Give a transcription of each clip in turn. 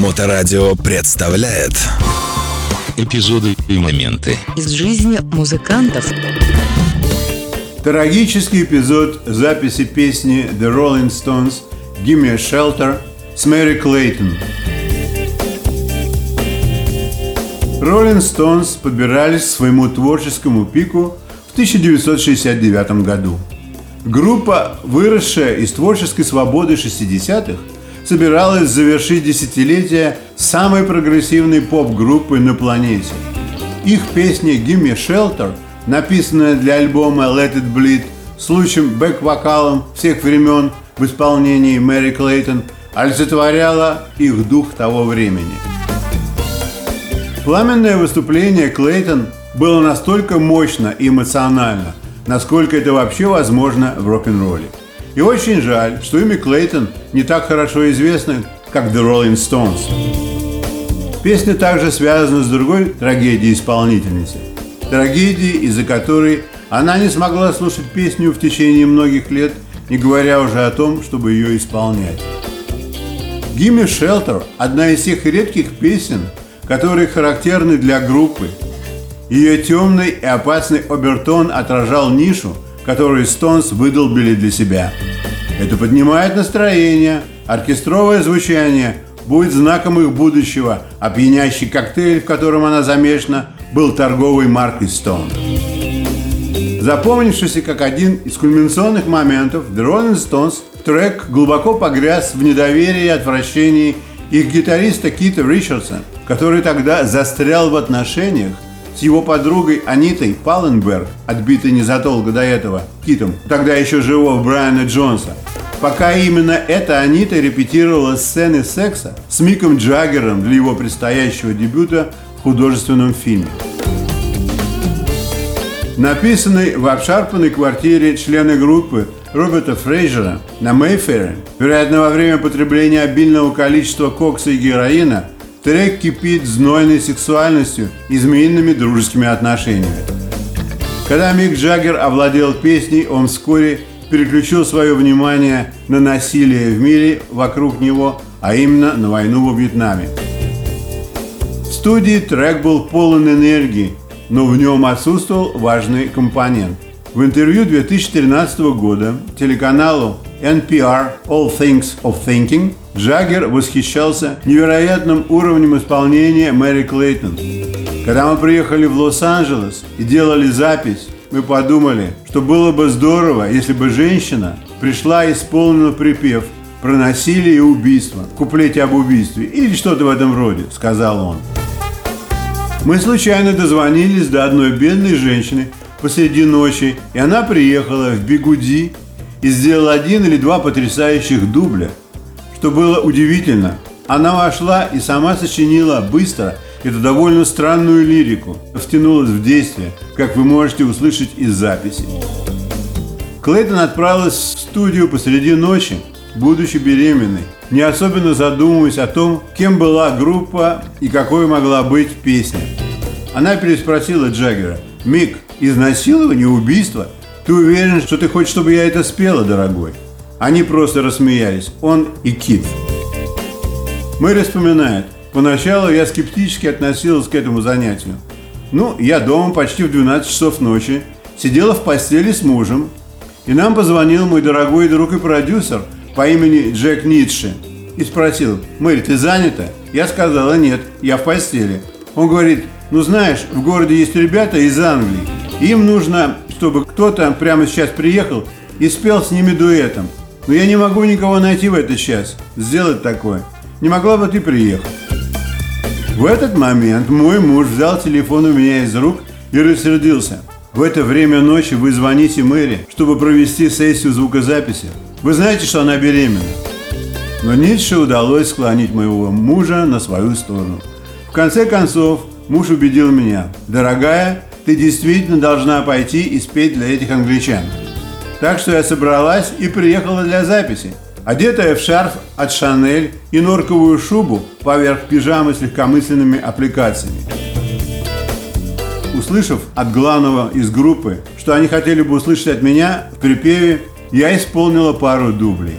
Моторадио представляет Эпизоды и моменты из жизни музыкантов. Трагический эпизод записи песни The Rolling Stones «Give me a Shelter» с Мэри Клейтон. Rolling Stones подбирались к своему творческому пику в 1969 году. Группа, выросшая из творческой свободы 60-х, собиралась завершить десятилетие самой прогрессивной поп-группы на планете. Их песня «Give me shelter», написанная для альбома «Let it bleed», с лучшим бэк-вокалом всех времен в исполнении Мэри Клейтон, олицетворяла их дух того времени. Пламенное выступление Клейтон было настолько мощно и эмоционально, насколько это вообще возможно в рок-н-ролле. И очень жаль, что имя Клейтон не так хорошо известно, как The Rolling Stones. Песня также связана с другой трагедией исполнительницы. Трагедией, из-за которой она не смогла слушать песню в течение многих лет, не говоря уже о том, чтобы ее исполнять. Gimme Shelter – одна из тех редких песен, которые характерны для группы. Ее темный и опасный обертон отражал нишу, которую Stones выдолбили для себя. Это поднимает настроение, оркестровое звучание будет знаком их будущего, а пьянящий коктейль, в котором она замешана, был торговой маркой Stone. Запомнившийся как один из кульминационных моментов, The Rolling Stones трек глубоко погряз в недоверии и отвращении их гитариста Кита Ричардса, который тогда застрял в отношениях с его подругой Анитой Палленберг, отбитой незадолго до этого Китом, тогда еще живого Брайана Джонса. Пока именно эта Анита репетировала сцены секса с Миком Джаггером для его предстоящего дебюта в художественном фильме. Написанный в обшарпанной квартире члены группы Роберта Фрейзера на Мейфере, вероятно, во время потребления обильного количества кокса и героина, трек кипит знойной сексуальностью и змеиными дружескими отношениями. Когда Мик Джаггер овладел песней, он вскоре переключил свое внимание на насилие в мире вокруг него, а именно на войну во Вьетнаме. В студии трек был полон энергии, но в нем отсутствовал важный компонент. В интервью 2013 года телеканалу NPR All Things of Thinking Джаггер восхищался невероятным уровнем исполнения Мэри Клейтон. Когда мы приехали в Лос-Анджелес и делали запись, мы подумали, что было бы здорово, если бы женщина пришла и исполнила припев про насилие и убийство, куплете об убийстве или что-то в этом роде, сказал он. Мы случайно дозвонились до одной бедной женщины посреди ночи, и она приехала в Бигуди и сделала один или два потрясающих дубля. Что было удивительно, она вошла и сама сочинила быстро эту довольно странную лирику, втянулась в действие, как вы можете услышать из записи. Клейтон отправилась в студию посреди ночи, будучи беременной, не особенно задумываясь о том, кем была группа и какой могла быть песня. Она переспросила Джаггера, «Мик, изнасилование, убийство? Ты уверен, что ты хочешь, чтобы я это спела, дорогой?» Они просто рассмеялись, он и Кит. Мэри вспоминает, поначалу я скептически относилась к этому занятию. Ну, я дома почти в 12 часов ночи, сидела в постели с мужем, и нам позвонил мой дорогой друг и продюсер по имени Джек Ницше и спросил, Мэри, ты занята? Я сказала, нет, я в постели. Он говорит, ну знаешь, в городе есть ребята из Англии, им нужно, чтобы кто-то прямо сейчас приехал и спел с ними дуэтом. Но я не могу никого найти в этот час, сделать такое. Не могла бы ты приехать? В этот момент мой муж взял телефон у меня из рук и рассердился. В это время ночи вы звоните Мэри, чтобы провести сессию звукозаписи. Вы знаете, что она беременна. Но Ницше удалось склонить моего мужа на свою сторону. В конце концов, муж убедил меня. Дорогая, ты действительно должна пойти и спеть для этих англичан. Так что я собралась и приехала для записи. Одетая в шарф от Шанель и норковую шубу поверх пижамы с легкомысленными аппликациями. Услышав от главного из группы, что они хотели бы услышать от меня в припеве, я исполнила пару дублей.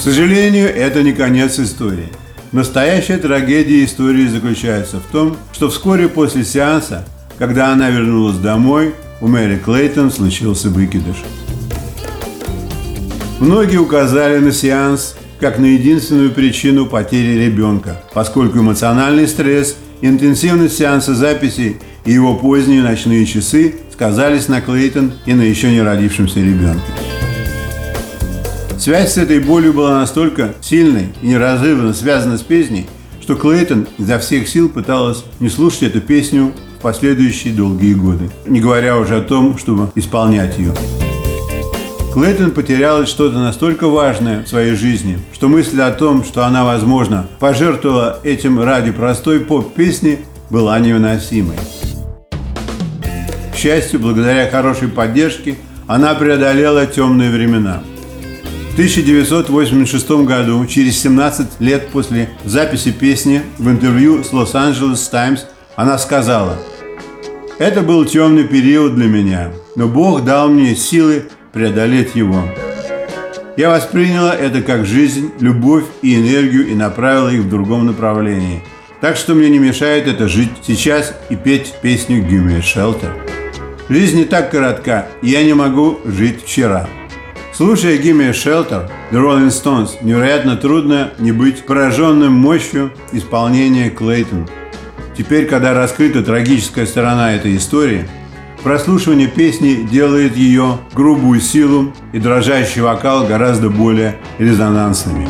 К сожалению, это не конец истории. Настоящая трагедия истории заключается в том, что вскоре после сеанса, когда она вернулась домой, у Мэри Клейтон случился выкидыш. Многие указали на сеанс как на единственную причину потери ребенка, поскольку эмоциональный стресс, интенсивность сеанса записей и его поздние ночные часы сказались на Клейтон и на еще не родившемся ребенке. Связь с этой болью была настолько сильной и неразрывно связана с песней, что Клейтон изо всех сил пыталась не слушать эту песню в последующие долгие годы, не говоря уже о том, чтобы исполнять ее. Клейтон потеряла что-то настолько важное в своей жизни, что мысль о том, что она, возможно, пожертвовала этим ради простой поп-песни, была невыносимой. К счастью, благодаря хорошей поддержке, она преодолела темные времена. В 1986 году, через 17 лет после записи песни, в интервью с Лос-Анджелес Таймс, она сказала, «Это был темный период для меня, но Бог дал мне силы преодолеть его. Я восприняла это как жизнь, любовь и энергию и направила их в другом направлении. Так что мне не мешает это жить сейчас и петь песню «Give shelter». Жизнь не так коротка, и я не могу жить вчера. Слушая «Give me a shelter» The Rolling Stones, невероятно трудно не быть пораженным мощью исполнения Клейтон. Теперь, когда раскрыта трагическая сторона этой истории – Прослушивание песни делает ее грубую силу и дрожащий вокал гораздо более резонансными.